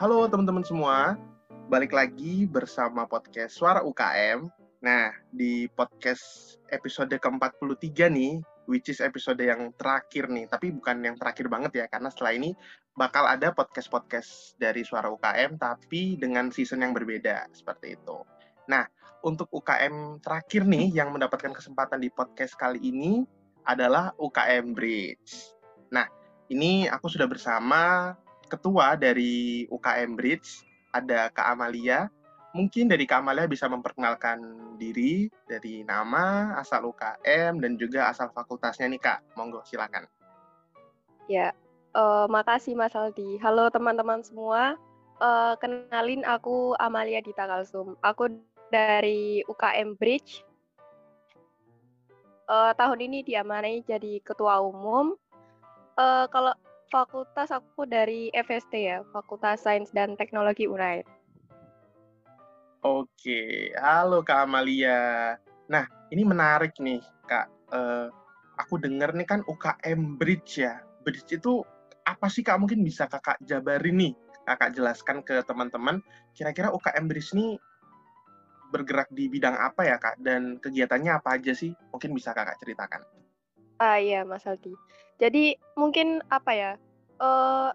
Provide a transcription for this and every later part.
Halo teman-teman semua, balik lagi bersama podcast Suara UKM. Nah, di podcast episode ke-43 nih, which is episode yang terakhir nih, tapi bukan yang terakhir banget ya, karena setelah ini bakal ada podcast-podcast dari Suara UKM, tapi dengan season yang berbeda, seperti itu. Nah, untuk UKM terakhir nih, yang mendapatkan kesempatan di podcast kali ini adalah UKM Bridge. Nah, ini aku sudah bersama ketua dari UKM Bridge, ada Kak Amalia. Mungkin dari Kak Amalia bisa memperkenalkan diri dari nama, asal UKM, dan juga asal fakultasnya nih Kak. Monggo, silakan. Ya, uh, makasih Mas Aldi. Halo teman-teman semua. Uh, kenalin aku Amalia Dita Kalsum. Aku dari UKM Bridge. Uh, tahun ini diamanai jadi ketua umum. Uh, kalau fakultas aku dari FST ya, Fakultas Sains dan Teknologi UNAIR. Oke, halo Kak Amalia. Nah, ini menarik nih Kak. Uh, aku dengar nih kan UKM Bridge ya. Bridge itu apa sih Kak? Mungkin bisa Kakak jabarin nih, Kakak jelaskan ke teman-teman. Kira-kira UKM Bridge ini bergerak di bidang apa ya Kak? Dan kegiatannya apa aja sih? Mungkin bisa Kakak ceritakan. Ah iya Mas Aldi. Jadi mungkin apa ya? Uh,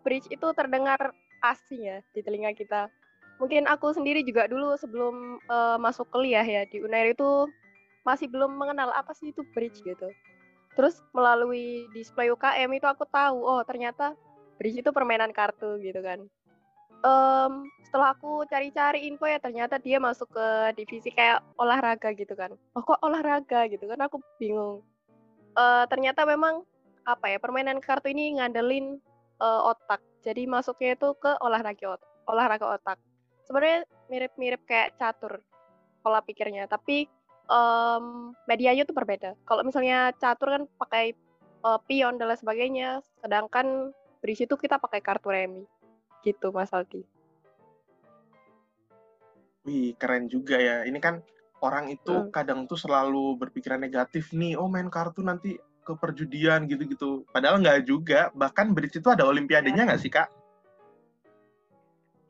bridge itu terdengar asing ya di telinga kita. Mungkin aku sendiri juga dulu sebelum uh, masuk kuliah ya di Unair itu masih belum mengenal apa sih itu bridge gitu. Terus melalui display UKM itu aku tahu, oh ternyata bridge itu permainan kartu gitu kan. Um, setelah aku cari-cari info ya ternyata dia masuk ke divisi kayak olahraga gitu kan. Oh kok olahraga gitu kan aku bingung uh, ternyata memang apa ya permainan kartu ini ngandelin uh, otak. Jadi masuknya itu ke olahraga otak. Olahraga otak. Sebenarnya mirip-mirip kayak catur pola pikirnya, tapi um, medianya tuh berbeda. Kalau misalnya catur kan pakai uh, pion dan lain sebagainya, sedangkan di situ kita pakai kartu remi. Gitu Mas Aldi. Wih, keren juga ya. Ini kan orang itu hmm. kadang tuh selalu berpikiran negatif nih, oh main kartu nanti ke perjudian gitu-gitu. Padahal nggak juga. Bahkan bridge itu ada olimpiadenya nggak ya. sih, Kak?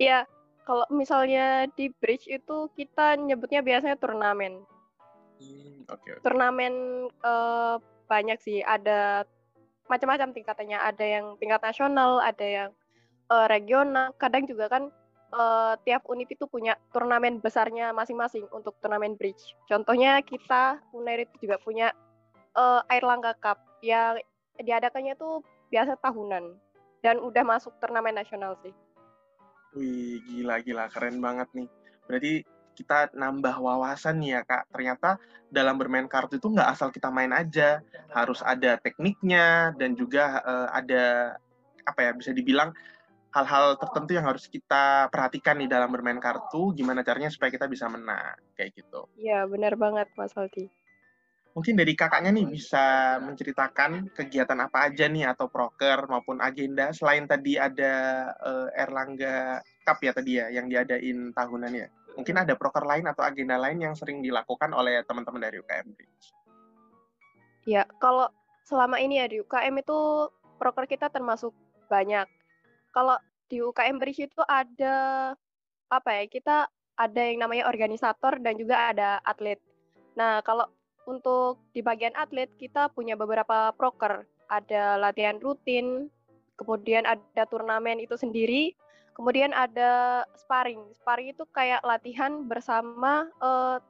Iya, kalau misalnya di bridge itu kita nyebutnya biasanya turnamen. Hmm, okay, okay. Turnamen uh, banyak sih, ada macam-macam tingkatannya. Ada yang tingkat nasional, ada yang uh, regional. Kadang juga kan uh, tiap unit itu punya turnamen besarnya masing-masing untuk turnamen bridge. Contohnya kita Unair itu juga punya uh, Air Langga Cup yang diadakannya itu biasa tahunan dan udah masuk turnamen nasional sih. Wih, gila-gila keren banget nih. Berarti kita nambah wawasan ya kak. Ternyata dalam bermain kartu itu nggak asal kita main aja, harus ada tekniknya dan juga uh, ada apa ya bisa dibilang hal-hal tertentu yang harus kita perhatikan nih dalam bermain kartu, gimana caranya supaya kita bisa menang, kayak gitu. Iya, benar banget Mas Aldi. Mungkin dari kakaknya nih bisa menceritakan kegiatan apa aja nih atau proker maupun agenda selain tadi ada uh, Erlangga Cup ya tadi ya yang diadain tahunan ya. Mungkin ada proker lain atau agenda lain yang sering dilakukan oleh teman-teman dari UKM Bridge. Ya, kalau selama ini ya di UKM itu proker kita termasuk banyak kalau di UKM Bridge itu ada apa ya? Kita ada yang namanya organisator dan juga ada atlet. Nah, kalau untuk di bagian atlet kita punya beberapa proker. Ada latihan rutin, kemudian ada turnamen itu sendiri, kemudian ada sparring. Sparring itu kayak latihan bersama uh,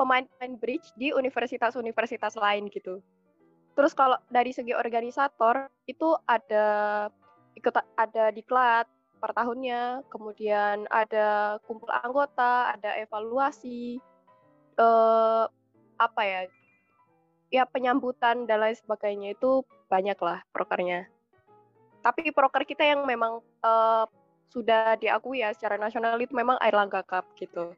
pemain-pemain bridge di universitas-universitas lain gitu. Terus kalau dari segi organisator itu ada ikut ada diklat per tahunnya, kemudian ada kumpul anggota, ada evaluasi, eh, apa ya, ya penyambutan dan lain sebagainya itu banyak lah prokernya. Tapi proker kita yang memang eh, sudah diakui ya secara nasional itu memang Air Langga Cup gitu.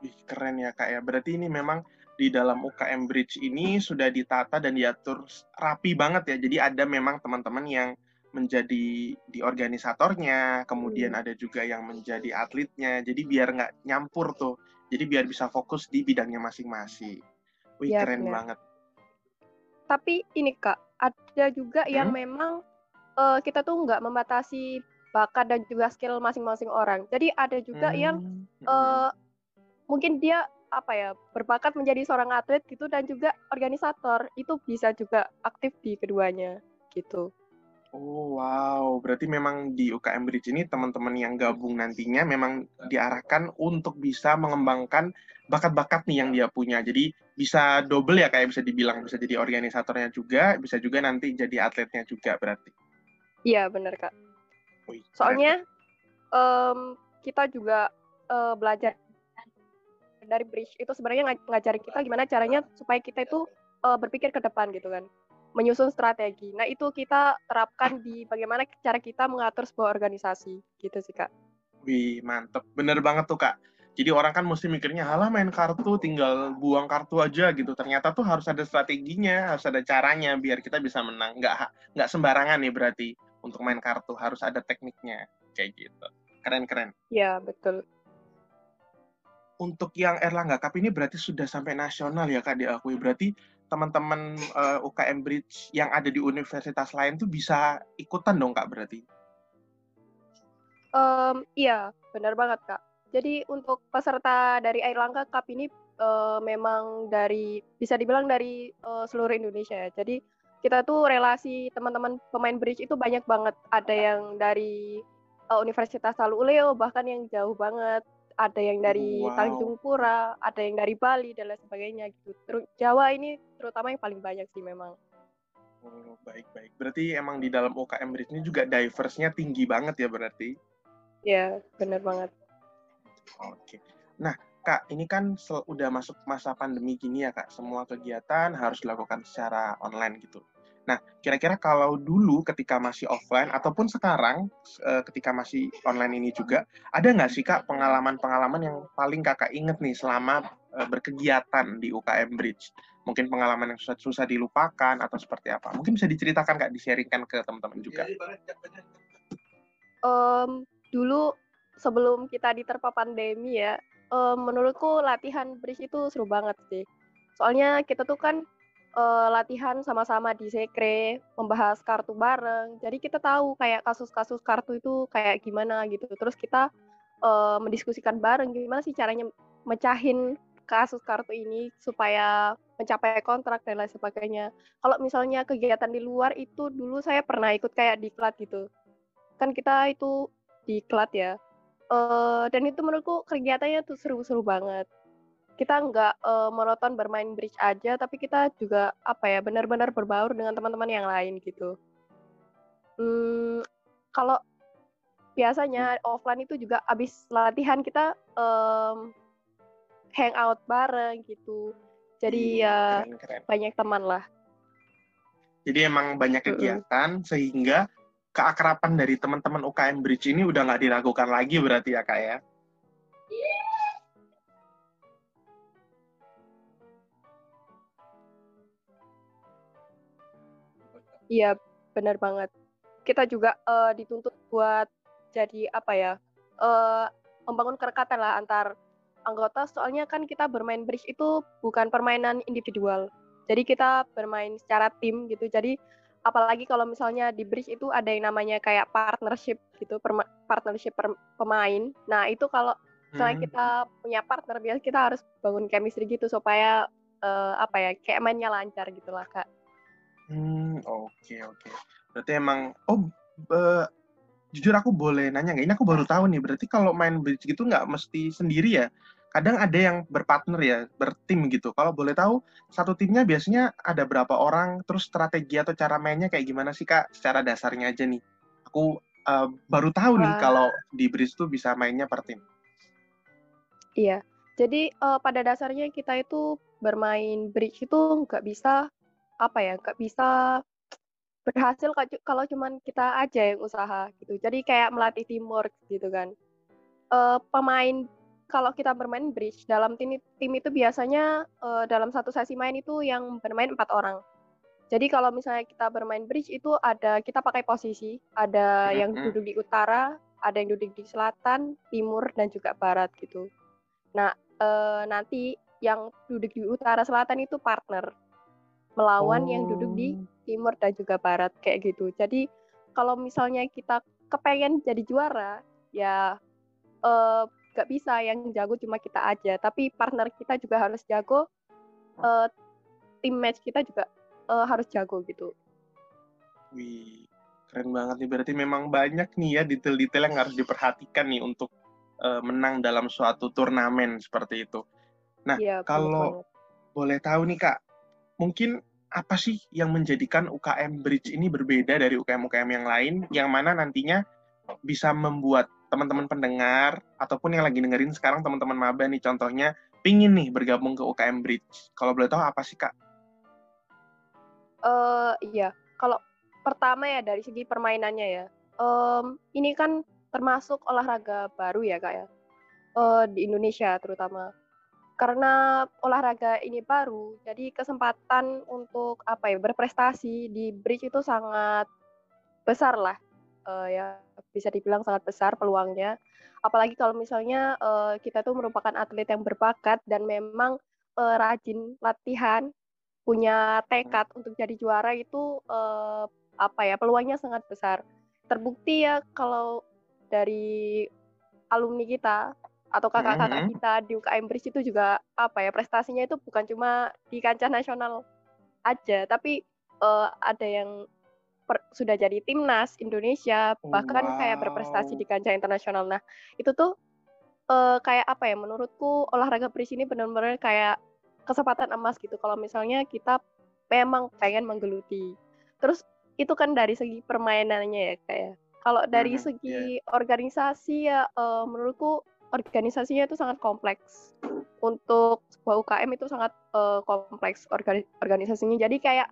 Ih, keren ya kak ya. Berarti ini memang di dalam UKM Bridge ini sudah ditata dan diatur rapi banget ya. Jadi ada memang teman-teman yang menjadi di organisatornya, kemudian hmm. ada juga yang menjadi atletnya. Jadi biar nggak nyampur tuh. Jadi biar bisa fokus di bidangnya masing-masing. Wih ya, keren ya. banget. Tapi ini kak, ada juga hmm? yang memang uh, kita tuh nggak membatasi bakat dan juga skill masing-masing orang. Jadi ada juga hmm. yang uh, mungkin dia apa ya berbakat menjadi seorang atlet gitu dan juga organisator itu bisa juga aktif di keduanya gitu. Oh wow, berarti memang di UKM Bridge ini teman-teman yang gabung nantinya memang diarahkan untuk bisa mengembangkan bakat-bakat nih yang dia punya. Jadi bisa double ya kayak bisa dibilang bisa jadi organisatornya juga, bisa juga nanti jadi atletnya juga berarti. Iya benar kak. Wih, Soalnya um, kita juga uh, belajar dari bridge itu sebenarnya ng ngajarin kita gimana caranya supaya kita itu uh, berpikir ke depan gitu kan menyusun strategi. Nah, itu kita terapkan di bagaimana cara kita mengatur sebuah organisasi, gitu sih, Kak. Wih, mantep. Bener banget tuh, Kak. Jadi orang kan mesti mikirnya, halah main kartu, tinggal buang kartu aja gitu. Ternyata tuh harus ada strateginya, harus ada caranya biar kita bisa menang. Nggak, nggak sembarangan nih berarti untuk main kartu, harus ada tekniknya. Kayak gitu. Keren-keren. Iya, betul untuk yang Erlangga Cup ini berarti sudah sampai nasional ya Kak diakui. Berarti teman-teman uh, eh, UKM Bridge yang ada di universitas lain tuh bisa ikutan dong Kak berarti? Um, iya, benar banget Kak. Jadi untuk peserta dari Airlangga Cup ini uh, memang dari bisa dibilang dari uh, seluruh Indonesia ya. Jadi kita tuh relasi teman-teman pemain bridge itu banyak banget. Ada yang dari uh, Universitas Salu Uleo bahkan yang jauh banget ada yang dari wow. Tanjung Pura, ada yang dari Bali dan lain sebagainya gitu. Terus Jawa ini terutama yang paling banyak sih memang. Oh, baik baik. Berarti emang di dalam UKM Bridge ini juga diverse-nya tinggi banget ya berarti? Ya, benar banget. Oke. Nah, Kak, ini kan udah masuk masa pandemi gini ya, Kak. Semua kegiatan harus dilakukan secara online gitu. Nah, kira-kira kalau dulu ketika masih offline ataupun sekarang uh, ketika masih online ini juga, ada nggak sih kak pengalaman-pengalaman yang paling kakak inget nih selama uh, berkegiatan di UKM Bridge? Mungkin pengalaman yang susah, susah dilupakan atau seperti apa? Mungkin bisa diceritakan kak, disaringkan ke teman-teman juga. Um, dulu sebelum kita diterpa pandemi ya, um, menurutku latihan Bridge itu seru banget sih. Soalnya kita tuh kan uh, latihan sama-sama di sekre, membahas kartu bareng. Jadi kita tahu kayak kasus-kasus kartu itu kayak gimana gitu. Terus kita uh, mendiskusikan bareng gimana sih caranya mecahin kasus kartu ini supaya mencapai kontrak dan lain sebagainya. Kalau misalnya kegiatan di luar itu dulu saya pernah ikut kayak di klat gitu. Kan kita itu di klat ya. Uh, dan itu menurutku kegiatannya tuh seru-seru banget kita nggak uh, monoton bermain bridge aja, tapi kita juga apa ya benar-benar berbaur dengan teman-teman yang lain gitu. Hmm, kalau biasanya offline itu juga abis latihan kita um, hangout bareng gitu. Jadi ya keren, keren. banyak teman lah. Jadi emang banyak kegiatan uh -uh. sehingga keakraban dari teman-teman UKM Bridge ini udah nggak diragukan lagi berarti ya kak ya? Iya, benar banget. Kita juga uh, dituntut buat jadi apa ya? Uh, membangun kerekatan lah antar anggota. Soalnya kan kita bermain bridge itu bukan permainan individual. Jadi kita bermain secara tim gitu. Jadi apalagi kalau misalnya di bridge itu ada yang namanya kayak partnership gitu, partnership pemain. Nah, itu kalau misalnya hmm. kita punya partner biasa kita harus bangun chemistry gitu supaya uh, apa ya, kayak mainnya lancar gitu lah, Kak. Hmm, oke oke. Berarti emang oh, uh, jujur aku boleh nanya nggak? Ini aku baru tahu nih, berarti kalau main bridge gitu nggak mesti sendiri ya? Kadang ada yang berpartner ya, bertim gitu. Kalau boleh tahu, satu timnya biasanya ada berapa orang, terus strategi atau cara mainnya kayak gimana sih, Kak? Secara dasarnya aja nih. Aku uh, baru tahu nih kalau di bridge tuh bisa mainnya per tim. Iya. Jadi, uh, pada dasarnya kita itu bermain bridge itu nggak bisa apa ya nggak bisa berhasil kalau cuman kita aja yang usaha gitu. Jadi kayak melatih teamwork gitu kan. Uh, pemain kalau kita bermain bridge dalam tim tim itu biasanya uh, dalam satu sesi main itu yang bermain empat orang. Jadi kalau misalnya kita bermain bridge itu ada kita pakai posisi. Ada yang duduk di utara ada yang duduk di selatan timur dan juga barat gitu. Nah uh, nanti yang duduk di utara selatan itu partner melawan oh. yang duduk di oh. timur dan juga barat kayak gitu. Jadi kalau misalnya kita kepengen jadi juara ya uh, gak bisa yang jago cuma kita aja tapi partner kita juga harus jago uh, tim match kita juga uh, harus jago gitu wih keren banget nih berarti memang banyak nih ya detail-detail yang harus diperhatikan nih untuk uh, menang dalam suatu turnamen seperti itu nah ya, kalau boleh tahu nih kak mungkin apa sih yang menjadikan UKM Bridge ini berbeda dari UKM-UKM yang lain yang mana nantinya bisa membuat teman-teman pendengar ataupun yang lagi dengerin sekarang teman-teman maba nih contohnya pingin nih bergabung ke UKM Bridge. Kalau boleh tahu apa sih kak? Uh, iya, kalau pertama ya dari segi permainannya ya, um, ini kan termasuk olahraga baru ya kak ya uh, di Indonesia terutama. Karena olahraga ini baru, jadi kesempatan untuk apa ya berprestasi di bridge itu sangat besar lah uh, ya bisa dibilang sangat besar peluangnya. Apalagi kalau misalnya uh, kita tuh merupakan atlet yang berbakat dan memang uh, rajin latihan, punya tekad untuk jadi juara itu uh, apa ya peluangnya sangat besar. Terbukti ya kalau dari alumni kita atau kakak-kakak kita di UKM Bridge itu juga apa ya prestasinya itu bukan cuma di kancah nasional aja, tapi uh, ada yang per, sudah jadi timnas Indonesia bahkan wow. kayak berprestasi di kancah internasional. Nah itu tuh uh, kayak apa ya? Menurutku olahraga bridge ini benar-benar kayak kesempatan emas gitu. Kalau misalnya kita memang pengen menggeluti. Terus itu kan dari segi permainannya ya kayak. Ya. Kalau dari segi yeah. organisasi ya uh, menurutku organisasinya itu sangat kompleks. Untuk sebuah UKM itu sangat uh, kompleks organisasinya. Jadi kayak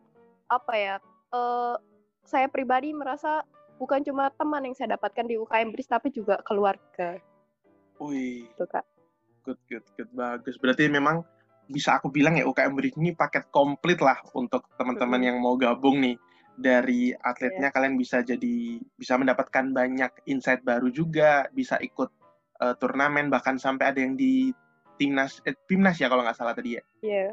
apa ya? Uh, saya pribadi merasa bukan cuma teman yang saya dapatkan di UKM BRIS tapi juga keluarga. Wih. Itu kak. Good, good, good, bagus. Berarti memang bisa aku bilang ya UKM BRIS ini paket komplit lah untuk teman-teman yang mau gabung nih. Dari atletnya yeah. kalian bisa jadi bisa mendapatkan banyak insight baru juga, bisa ikut uh, turnamen bahkan sampai ada yang di timnas eh, timnas ya kalau nggak salah tadi ya. Iya. Yeah.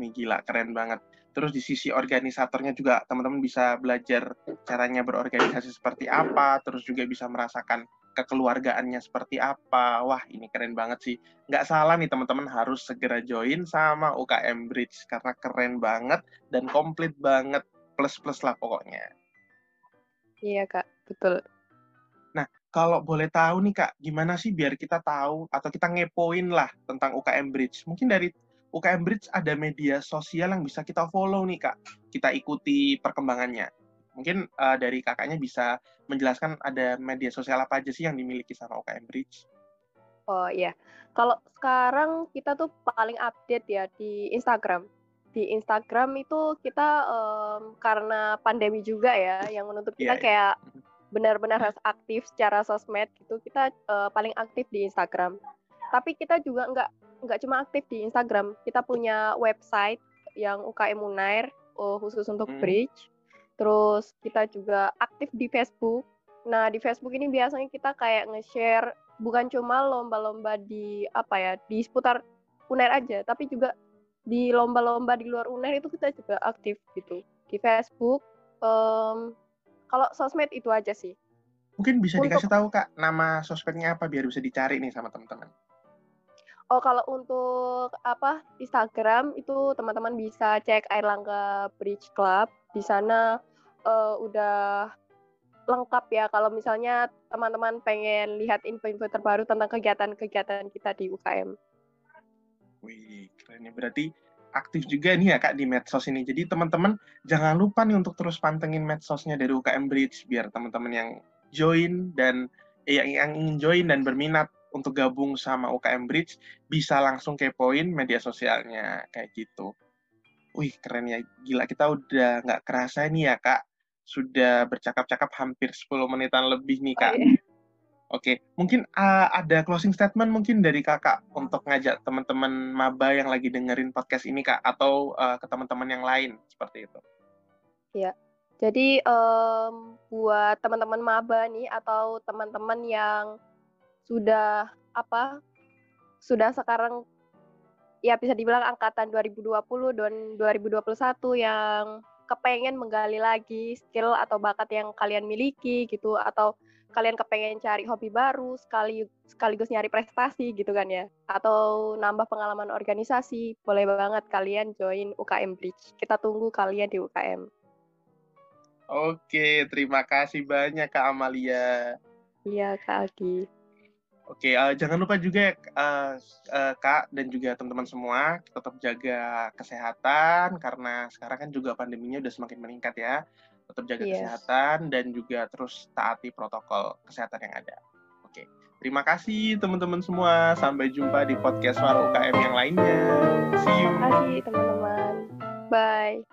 Nih gila keren banget. Terus di sisi organisatornya juga teman-teman bisa belajar caranya berorganisasi seperti apa, terus juga bisa merasakan kekeluargaannya seperti apa. Wah, ini keren banget sih. Nggak salah nih teman-teman harus segera join sama UKM Bridge karena keren banget dan komplit banget plus-plus lah pokoknya. Iya, Kak. Betul. Kalau boleh tahu nih, Kak, gimana sih biar kita tahu atau kita ngepoin lah tentang UKM Bridge? Mungkin dari UKM Bridge ada media sosial yang bisa kita follow nih kak, kita ikuti perkembangannya. Mungkin uh, dari kakaknya bisa menjelaskan ada media sosial apa aja sih yang dimiliki sama UKM Bridge? Oh iya, kalau sekarang kita tuh paling update ya di Instagram. Di Instagram itu kita um, karena pandemi juga ya, yang menuntut kita yeah, iya. kayak benar-benar harus aktif secara sosmed gitu. Kita uh, paling aktif di Instagram. Tapi kita juga nggak nggak cuma aktif di Instagram, kita punya website yang UKM Unair oh, khusus untuk hmm. bridge. Terus kita juga aktif di Facebook. Nah, di Facebook ini biasanya kita kayak nge-share bukan cuma lomba-lomba di apa ya, di seputar Unair aja, tapi juga di lomba-lomba di luar Unair itu kita juga aktif gitu. Di Facebook um, kalau sosmed itu aja sih. Mungkin bisa Untuk... dikasih tahu Kak nama sosmednya apa biar bisa dicari nih sama teman-teman. Oh, kalau untuk apa Instagram itu teman-teman bisa cek Air Langga Bridge Club. Di sana uh, udah lengkap ya kalau misalnya teman-teman pengen lihat info-info terbaru tentang kegiatan-kegiatan kita di UKM. Wih, keren ya. Berarti aktif juga nih ya Kak di medsos ini. Jadi teman-teman jangan lupa nih untuk terus pantengin medsosnya dari UKM Bridge biar teman-teman yang join dan eh, yang, yang ingin join dan berminat untuk gabung sama UKM Bridge bisa langsung kepoin media sosialnya kayak gitu. Wih keren ya, gila kita udah nggak kerasa nih ya kak, sudah bercakap-cakap hampir 10 menitan lebih nih kak. Oh, iya. Oke, mungkin uh, ada closing statement mungkin dari kakak untuk ngajak teman-teman maba yang lagi dengerin podcast ini kak, atau uh, ke teman-teman yang lain seperti itu. Iya, jadi um, buat teman-teman maba nih atau teman-teman yang sudah apa sudah sekarang ya bisa dibilang angkatan 2020 dan 2021 yang kepengen menggali lagi skill atau bakat yang kalian miliki gitu atau kalian kepengen cari hobi baru sekali sekaligus nyari prestasi gitu kan ya. Atau nambah pengalaman organisasi boleh banget kalian join UKM Bridge. Kita tunggu kalian di UKM Oke terima kasih banyak Kak Amalia. Iya Kak Agi Oke, uh, jangan lupa juga uh, uh, Kak dan juga teman-teman semua tetap jaga kesehatan karena sekarang kan juga pandeminya udah semakin meningkat ya. Tetap jaga yes. kesehatan dan juga terus taati protokol kesehatan yang ada. Oke, terima kasih teman-teman semua. Sampai jumpa di podcast Suara UKM yang lainnya. See you. Terima kasih teman-teman. Bye.